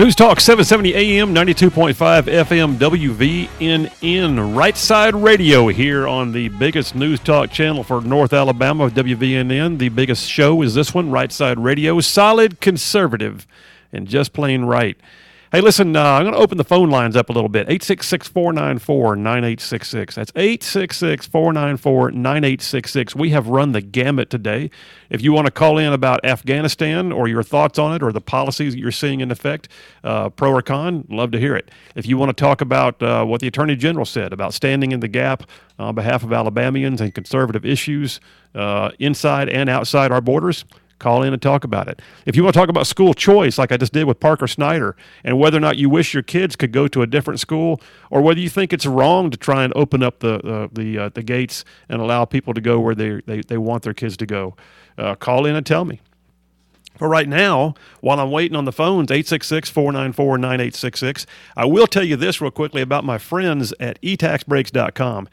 News Talk 770 AM, 92.5 FM, WVNN, Right Side Radio here on the biggest news talk channel for North Alabama, WVNN. The biggest show is this one, Right Side Radio. Solid conservative and just plain right. Hey, listen, uh, I'm going to open the phone lines up a little bit. 866 494 9866. That's 866 494 9866. We have run the gamut today. If you want to call in about Afghanistan or your thoughts on it or the policies that you're seeing in effect, uh, pro or con, love to hear it. If you want to talk about uh, what the Attorney General said about standing in the gap on behalf of Alabamians and conservative issues uh, inside and outside our borders, Call in and talk about it. If you want to talk about school choice, like I just did with Parker Snyder, and whether or not you wish your kids could go to a different school, or whether you think it's wrong to try and open up the uh, the uh, the gates and allow people to go where they they, they want their kids to go, uh, call in and tell me. For right now, while I'm waiting on the phones, 866 494 9866, I will tell you this real quickly about my friends at etaxbreaks.com.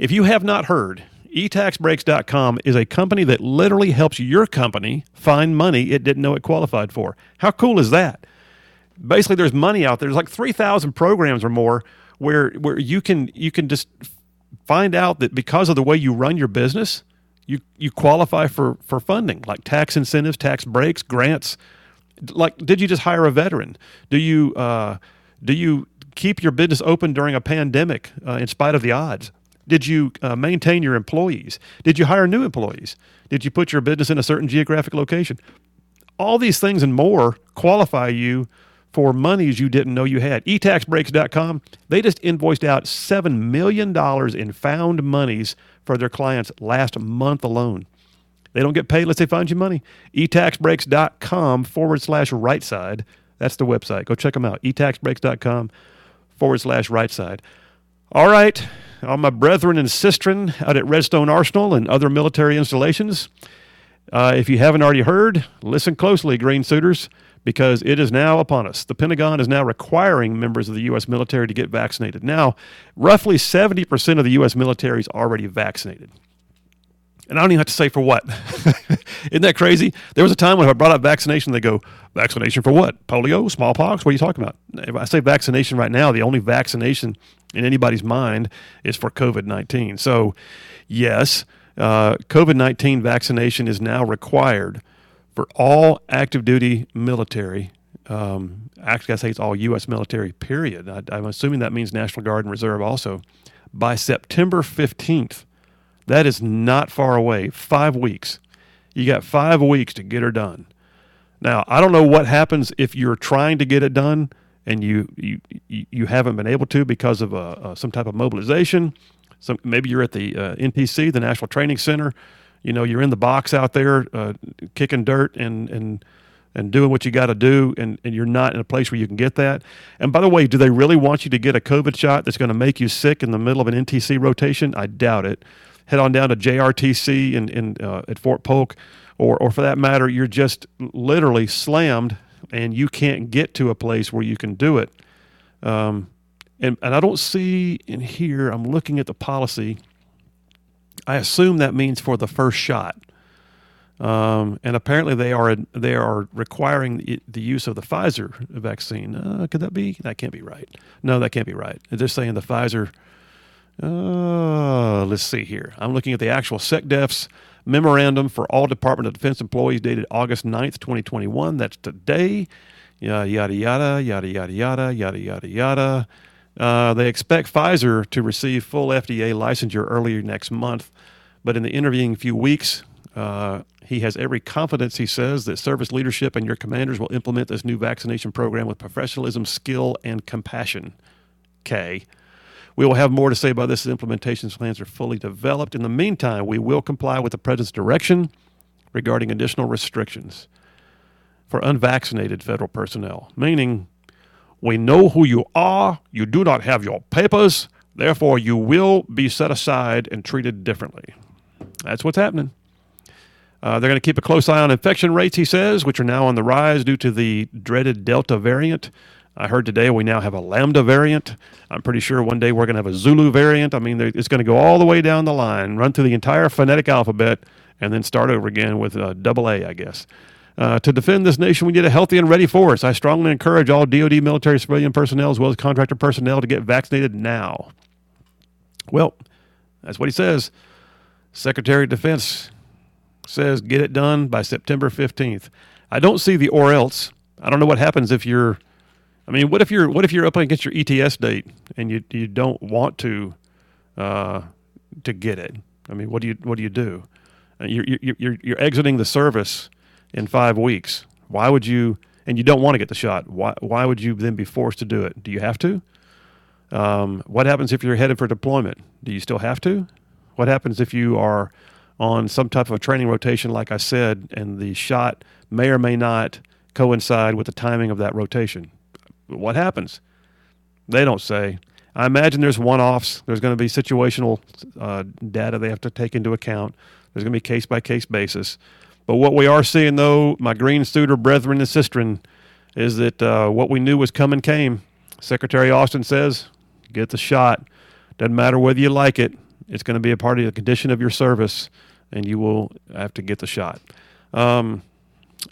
If you have not heard, etaxbreaks.com is a company that literally helps your company find money it didn't know it qualified for. How cool is that? Basically, there's money out there. There's like 3,000 programs or more where where you can you can just find out that because of the way you run your business, you you qualify for for funding like tax incentives, tax breaks, grants. Like, did you just hire a veteran? Do you uh, do you keep your business open during a pandemic uh, in spite of the odds? Did you uh, maintain your employees? Did you hire new employees? Did you put your business in a certain geographic location? All these things and more qualify you for monies you didn't know you had. eTaxBreaks.com, they just invoiced out $7 million in found monies for their clients last month alone. They don't get paid unless they find you money. eTaxBreaks.com forward slash right side. That's the website. Go check them out. eTaxBreaks.com forward slash right side. All right all my brethren and Sistron out at Redstone Arsenal and other military installations. Uh, if you haven't already heard, listen closely, Green Suiters, because it is now upon us. The Pentagon is now requiring members of the U.S. military to get vaccinated. Now, roughly 70% of the U.S. military is already vaccinated. And I don't even have to say for what. Isn't that crazy? There was a time when I brought up vaccination, they go, vaccination for what? Polio, smallpox? What are you talking about? If I say vaccination right now, the only vaccination in anybody's mind is for COVID 19. So, yes, uh, COVID 19 vaccination is now required for all active duty military. Um, actually, I say it's all U.S. military, period. I, I'm assuming that means National Guard and Reserve also. By September 15th, that is not far away. Five weeks. You got five weeks to get her done. Now, I don't know what happens if you're trying to get it done and you you you haven't been able to because of a, uh, some type of mobilization. Maybe you're at the uh, NTC, the National Training Center. You know, you're in the box out there uh, kicking dirt and and and doing what you got to do, and, and you're not in a place where you can get that. And by the way, do they really want you to get a COVID shot that's going to make you sick in the middle of an NTC rotation? I doubt it. Head on down to JRTC in, in uh, at Fort Polk, or or for that matter, you're just literally slammed and you can't get to a place where you can do it. Um, and, and I don't see in here, I'm looking at the policy. I assume that means for the first shot. Um, and apparently they are they are requiring the use of the Pfizer vaccine. Uh, could that be? That can't be right. No, that can't be right. They're saying the Pfizer. Uh, let's see here. I'm looking at the actual SecDef's memorandum for all Department of Defense employees dated August 9th, 2021. That's today. Yada, yada, yada, yada, yada, yada, yada, yada, yada. Uh, they expect Pfizer to receive full FDA licensure earlier next month, but in the intervening few weeks, uh, he has every confidence, he says, that service leadership and your commanders will implement this new vaccination program with professionalism, skill, and compassion. K. We will have more to say about this as implementation plans are fully developed. In the meantime, we will comply with the President's direction regarding additional restrictions for unvaccinated federal personnel, meaning we know who you are, you do not have your papers, therefore you will be set aside and treated differently. That's what's happening. Uh, they're going to keep a close eye on infection rates, he says, which are now on the rise due to the dreaded Delta variant. I heard today we now have a Lambda variant. I'm pretty sure one day we're going to have a Zulu variant. I mean, it's going to go all the way down the line, run through the entire phonetic alphabet, and then start over again with a double A, I guess. Uh, to defend this nation, we need a healthy and ready force. I strongly encourage all DoD military civilian personnel as well as contractor personnel to get vaccinated now. Well, that's what he says. Secretary of Defense says get it done by September 15th. I don't see the or else. I don't know what happens if you're I mean, what if you're what if you're up against your ETS date and you you don't want to uh, to get it? I mean, what do you what do you do? Uh, you're, you're you're exiting the service in five weeks. Why would you? And you don't want to get the shot. Why why would you then be forced to do it? Do you have to? Um, what happens if you're headed for deployment? Do you still have to? What happens if you are on some type of a training rotation, like I said, and the shot may or may not coincide with the timing of that rotation? What happens? They don't say. I imagine there's one offs. There's going to be situational uh, data they have to take into account. There's going to be case by case basis. But what we are seeing, though, my green suitor brethren and sistren, is that uh, what we knew was coming came. Secretary Austin says, get the shot. Doesn't matter whether you like it, it's going to be a part of the condition of your service, and you will have to get the shot. Um,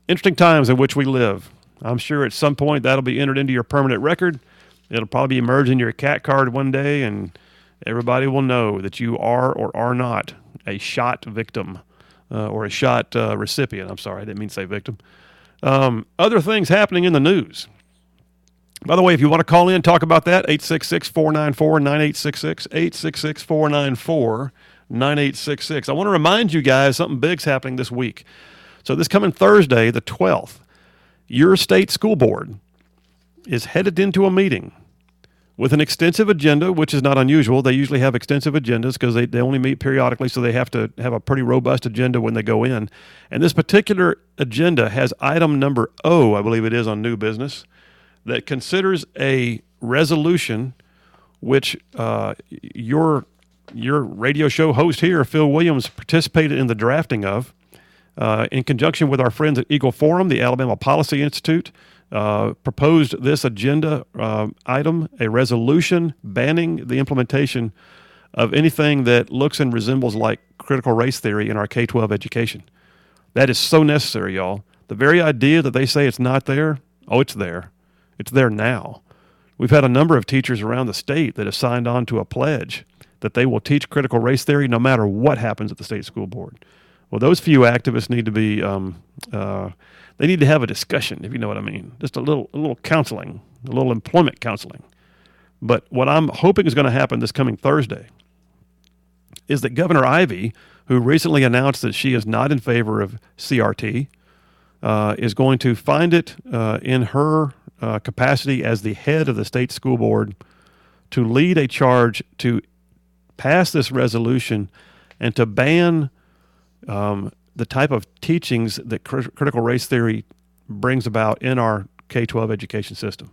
interesting times in which we live. I'm sure at some point that'll be entered into your permanent record. It'll probably emerge in your CAT card one day, and everybody will know that you are or are not a shot victim uh, or a shot uh, recipient. I'm sorry, I didn't mean to say victim. Um, other things happening in the news. By the way, if you want to call in, talk about that, 866 494 9866, 866 494 9866. I want to remind you guys something big's happening this week. So, this coming Thursday, the 12th, your state school board is headed into a meeting with an extensive agenda, which is not unusual. They usually have extensive agendas because they, they only meet periodically, so they have to have a pretty robust agenda when they go in. And this particular agenda has item number O, I believe it is, on new business, that considers a resolution which uh, your your radio show host here, Phil Williams, participated in the drafting of uh, in conjunction with our friends at Eagle Forum, the Alabama Policy Institute, uh, proposed this agenda uh, item, a resolution banning the implementation of anything that looks and resembles like critical race theory in our K 12 education. That is so necessary, y'all. The very idea that they say it's not there, oh, it's there. It's there now. We've had a number of teachers around the state that have signed on to a pledge that they will teach critical race theory no matter what happens at the state school board. Well, those few activists need to be, um, uh, they need to have a discussion, if you know what I mean. Just a little, a little counseling, a little employment counseling. But what I'm hoping is going to happen this coming Thursday is that Governor Ivey, who recently announced that she is not in favor of CRT, uh, is going to find it uh, in her uh, capacity as the head of the state school board to lead a charge to pass this resolution and to ban um, the type of teachings that cr- critical race theory brings about in our K 12 education system.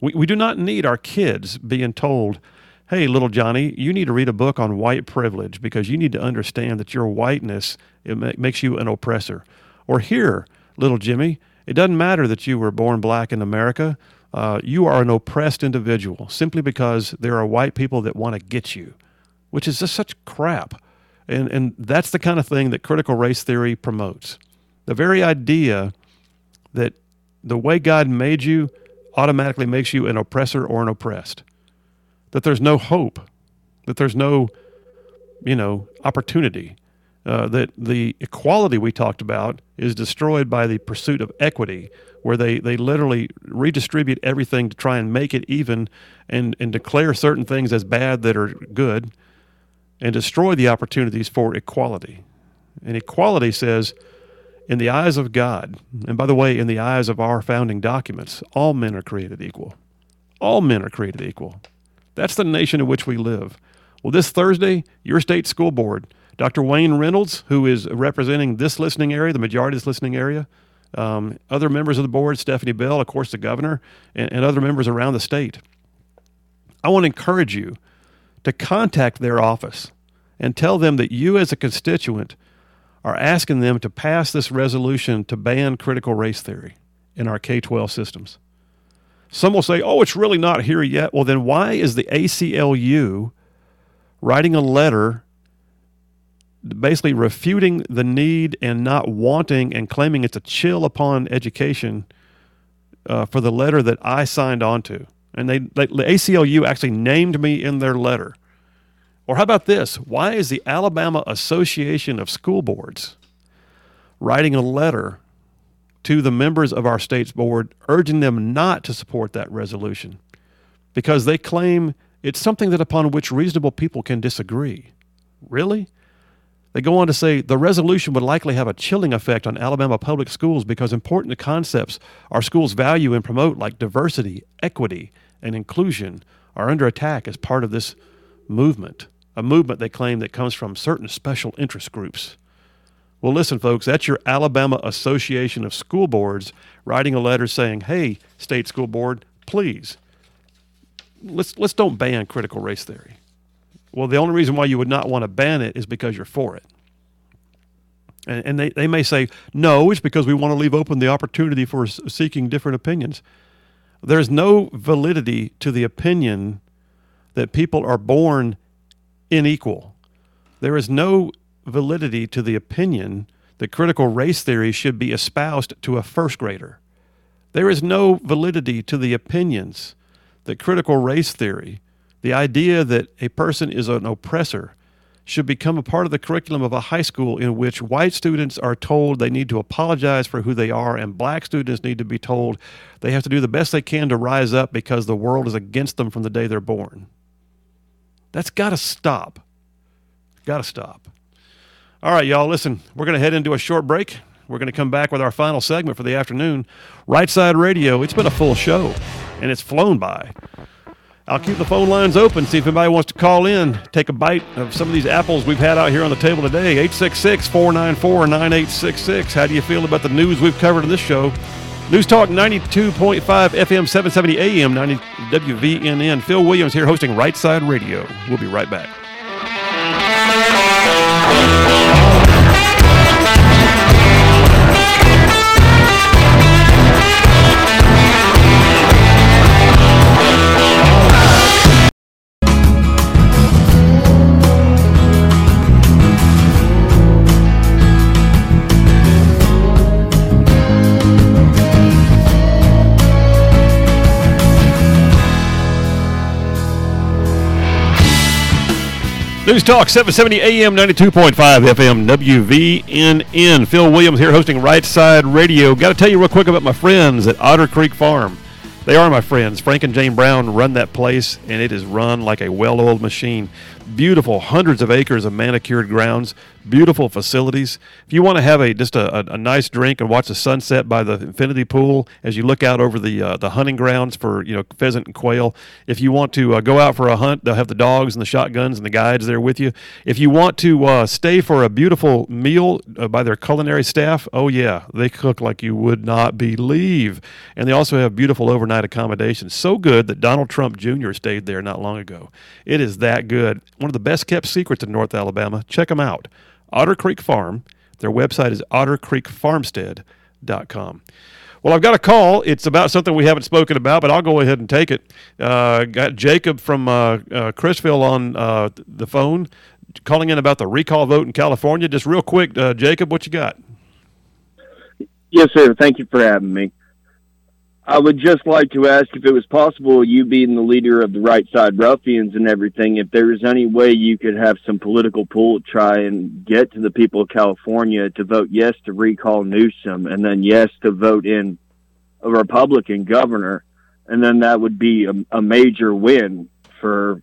We, we do not need our kids being told, hey, little Johnny, you need to read a book on white privilege because you need to understand that your whiteness it ma- makes you an oppressor. Or here, little Jimmy, it doesn't matter that you were born black in America. Uh, you are an oppressed individual simply because there are white people that want to get you, which is just such crap. And, and that's the kind of thing that critical race theory promotes. The very idea that the way God made you automatically makes you an oppressor or an oppressed. That there's no hope, that there's no, you know, opportunity. Uh, that the equality we talked about is destroyed by the pursuit of equity, where they, they literally redistribute everything to try and make it even and, and declare certain things as bad that are good and destroy the opportunities for equality. And equality says, in the eyes of God, and by the way, in the eyes of our founding documents, all men are created equal. All men are created equal. That's the nation in which we live. Well, this Thursday, your state school board, Dr. Wayne Reynolds, who is representing this listening area, the majority of this listening area, um, other members of the board, Stephanie Bell, of course, the governor, and, and other members around the state. I want to encourage you to contact their office and tell them that you, as a constituent, are asking them to pass this resolution to ban critical race theory in our K 12 systems. Some will say, oh, it's really not here yet. Well, then why is the ACLU writing a letter basically refuting the need and not wanting and claiming it's a chill upon education uh, for the letter that I signed on to. And they, they, the ACLU actually named me in their letter. Or how about this? Why is the Alabama Association of School Boards writing a letter to the members of our state's board urging them not to support that resolution? Because they claim it's something that upon which reasonable people can disagree. Really? They go on to say the resolution would likely have a chilling effect on Alabama public schools because important concepts our schools value and promote, like diversity, equity, and inclusion, are under attack as part of this movement. A movement they claim that comes from certain special interest groups. Well, listen, folks, that's your Alabama Association of School Boards writing a letter saying, hey, state school board, please, let's, let's don't ban critical race theory. Well, the only reason why you would not want to ban it is because you're for it. And, and they, they may say, no, it's because we want to leave open the opportunity for seeking different opinions. There's no validity to the opinion that people are born unequal. There is no validity to the opinion that critical race theory should be espoused to a first grader. There is no validity to the opinions that critical race theory the idea that a person is an oppressor should become a part of the curriculum of a high school in which white students are told they need to apologize for who they are, and black students need to be told they have to do the best they can to rise up because the world is against them from the day they're born. That's got to stop. Got to stop. All right, y'all, listen, we're going to head into a short break. We're going to come back with our final segment for the afternoon. Right Side Radio, it's been a full show, and it's flown by. I'll keep the phone lines open, see if anybody wants to call in, take a bite of some of these apples we've had out here on the table today. 866 494 9866. How do you feel about the news we've covered in this show? News Talk 92.5 FM 770 AM 90 WVNN. Phil Williams here hosting Right Side Radio. We'll be right back. News Talk 770 AM 92.5 FM WVNN. Phil Williams here hosting Right Side Radio. Got to tell you real quick about my friends at Otter Creek Farm. They are my friends. Frank and Jane Brown run that place, and it is run like a well oiled machine beautiful, hundreds of acres of manicured grounds, beautiful facilities. If you want to have a just a, a, a, nice drink and watch the sunset by the infinity pool as you look out over the uh, the hunting grounds for you know pheasant and quail. If you want to uh, go out for a hunt, they'll have the dogs and the shotguns and the guides there with you. If you want to uh, stay for a beautiful meal uh, by their culinary staff, oh yeah, they cook like you would not believe, and they also have beautiful overnight accommodations. So good that Donald Trump Jr. stayed there not long ago. It is that good one of the best kept secrets in North Alabama. Check them out. Otter Creek Farm. Their website is ottercreekfarmstead.com. Well, I've got a call. It's about something we haven't spoken about, but I'll go ahead and take it. Uh, got Jacob from uh, uh, Crisfield on uh, the phone calling in about the recall vote in California. Just real quick, uh, Jacob, what you got? Yes, sir. Thank you for having me. I would just like to ask if it was possible, you being the leader of the right side ruffians and everything, if there was any way you could have some political pull to try and get to the people of California to vote yes to recall Newsom and then yes to vote in a Republican governor. And then that would be a, a major win for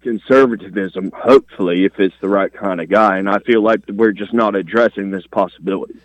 conservatism, hopefully, if it's the right kind of guy. And I feel like we're just not addressing this possibility.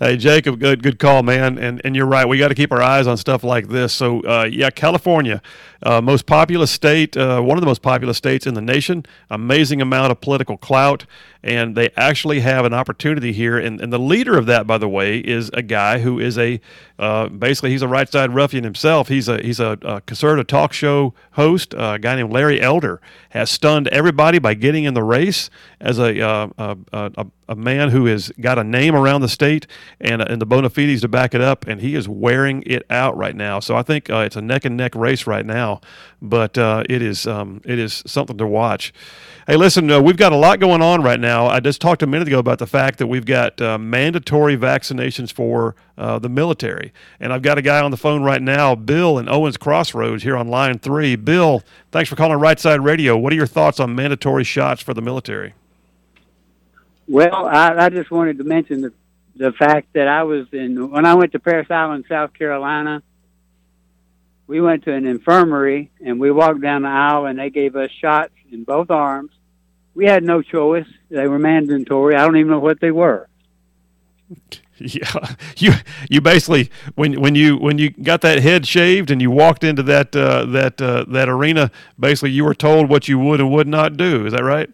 Hey, Jacob, good good call, man. And and you're right. We got to keep our eyes on stuff like this. So, uh, yeah, California, uh, most populous state, uh, one of the most populous states in the nation. Amazing amount of political clout, and they actually have an opportunity here. And, and the leader of that, by the way, is a guy who is a uh, basically he's a right side ruffian himself. He's a he's a, a conservative talk show host. Uh, a guy named Larry Elder has stunned everybody by getting in the race as a, uh, a, a a man who has got a name around the state and, and the bona fides to back it up, and he is wearing it out right now. So I think uh, it's a neck and neck race right now, but uh, it is um, it is something to watch. Hey, listen, uh, we've got a lot going on right now. I just talked a minute ago about the fact that we've got uh, mandatory vaccinations for uh, the military. And I've got a guy on the phone right now, Bill in Owens Crossroads here on line three. Bill, thanks for calling Right Side Radio. What are your thoughts on mandatory shots for the military? Well, I, I just wanted to mention the, the fact that I was in, when I went to Parris Island, South Carolina, we went to an infirmary and we walked down the aisle and they gave us shots in both arms. We had no choice. They were mandatory. I don't even know what they were. Yeah, you you basically when when you when you got that head shaved and you walked into that uh, that uh, that arena, basically you were told what you would and would not do. Is that right?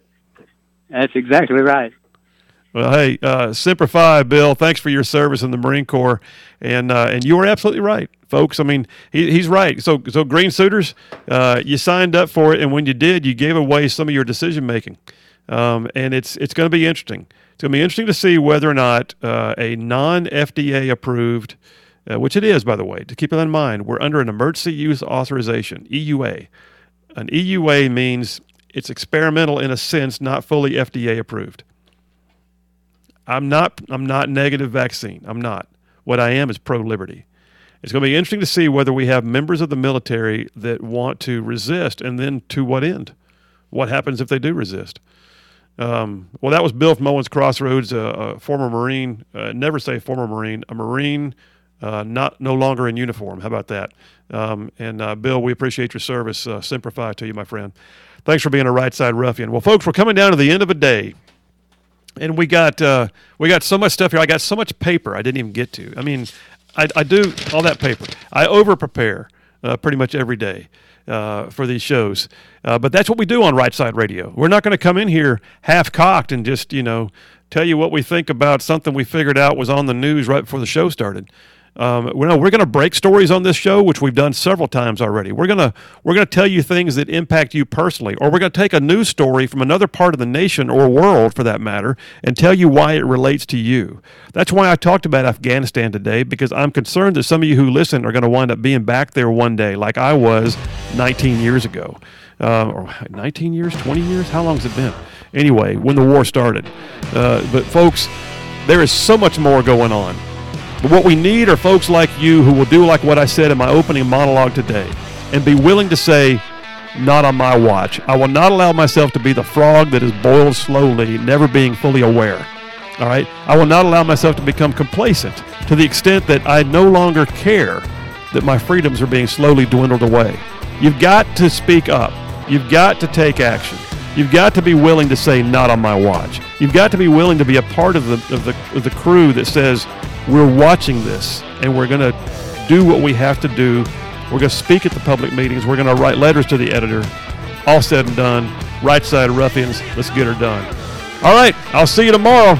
That's exactly right. Well, hey, uh, Semper Fi, Bill. Thanks for your service in the Marine Corps, and uh, and you were absolutely right, folks. I mean, he, he's right. So so green suitors, uh, you signed up for it, and when you did, you gave away some of your decision making, um, and it's it's going to be interesting. It's going to be interesting to see whether or not uh, a non FDA approved, uh, which it is, by the way, to keep it in mind, we're under an emergency use authorization (EUA). An EUA means it's experimental in a sense, not fully FDA approved. I'm not I'm not negative vaccine. I'm not. What I am is pro liberty. It's going to be interesting to see whether we have members of the military that want to resist, and then to what end? What happens if they do resist? Um, well, that was Bill from Owens Crossroads, a, a former Marine. Uh, never say former Marine, a Marine, uh, not no longer in uniform. How about that? Um, and uh, Bill, we appreciate your service. Uh, Semper Fi to you, my friend. Thanks for being a right side ruffian. Well, folks, we're coming down to the end of a day and we got uh, we got so much stuff here. I got so much paper I didn't even get to. I mean, I, I do all that paper. I over prepare uh, pretty much every day uh, for these shows, uh, but that's what we do on Right Side Radio. We're not going to come in here half cocked and just you know tell you what we think about something we figured out was on the news right before the show started. Um, we're, we're going to break stories on this show, which we've done several times already. We're going to we're going to tell you things that impact you personally, or we're going to take a news story from another part of the nation or world, for that matter, and tell you why it relates to you. That's why I talked about Afghanistan today, because I'm concerned that some of you who listen are going to wind up being back there one day, like I was 19 years ago, uh, or 19 years, 20 years. How long has it been? Anyway, when the war started. Uh, but folks, there is so much more going on. But what we need are folks like you who will do like what I said in my opening monologue today and be willing to say, not on my watch. I will not allow myself to be the frog that is boiled slowly, never being fully aware. All right? I will not allow myself to become complacent to the extent that I no longer care that my freedoms are being slowly dwindled away. You've got to speak up. You've got to take action. You've got to be willing to say, not on my watch. You've got to be willing to be a part of the, of the, of the crew that says, we're watching this and we're going to do what we have to do. We're going to speak at the public meetings. We're going to write letters to the editor. All said and done. Right side ruffians. Let's get her done. All right. I'll see you tomorrow.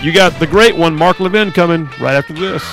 You got the great one, Mark Levin, coming right after this.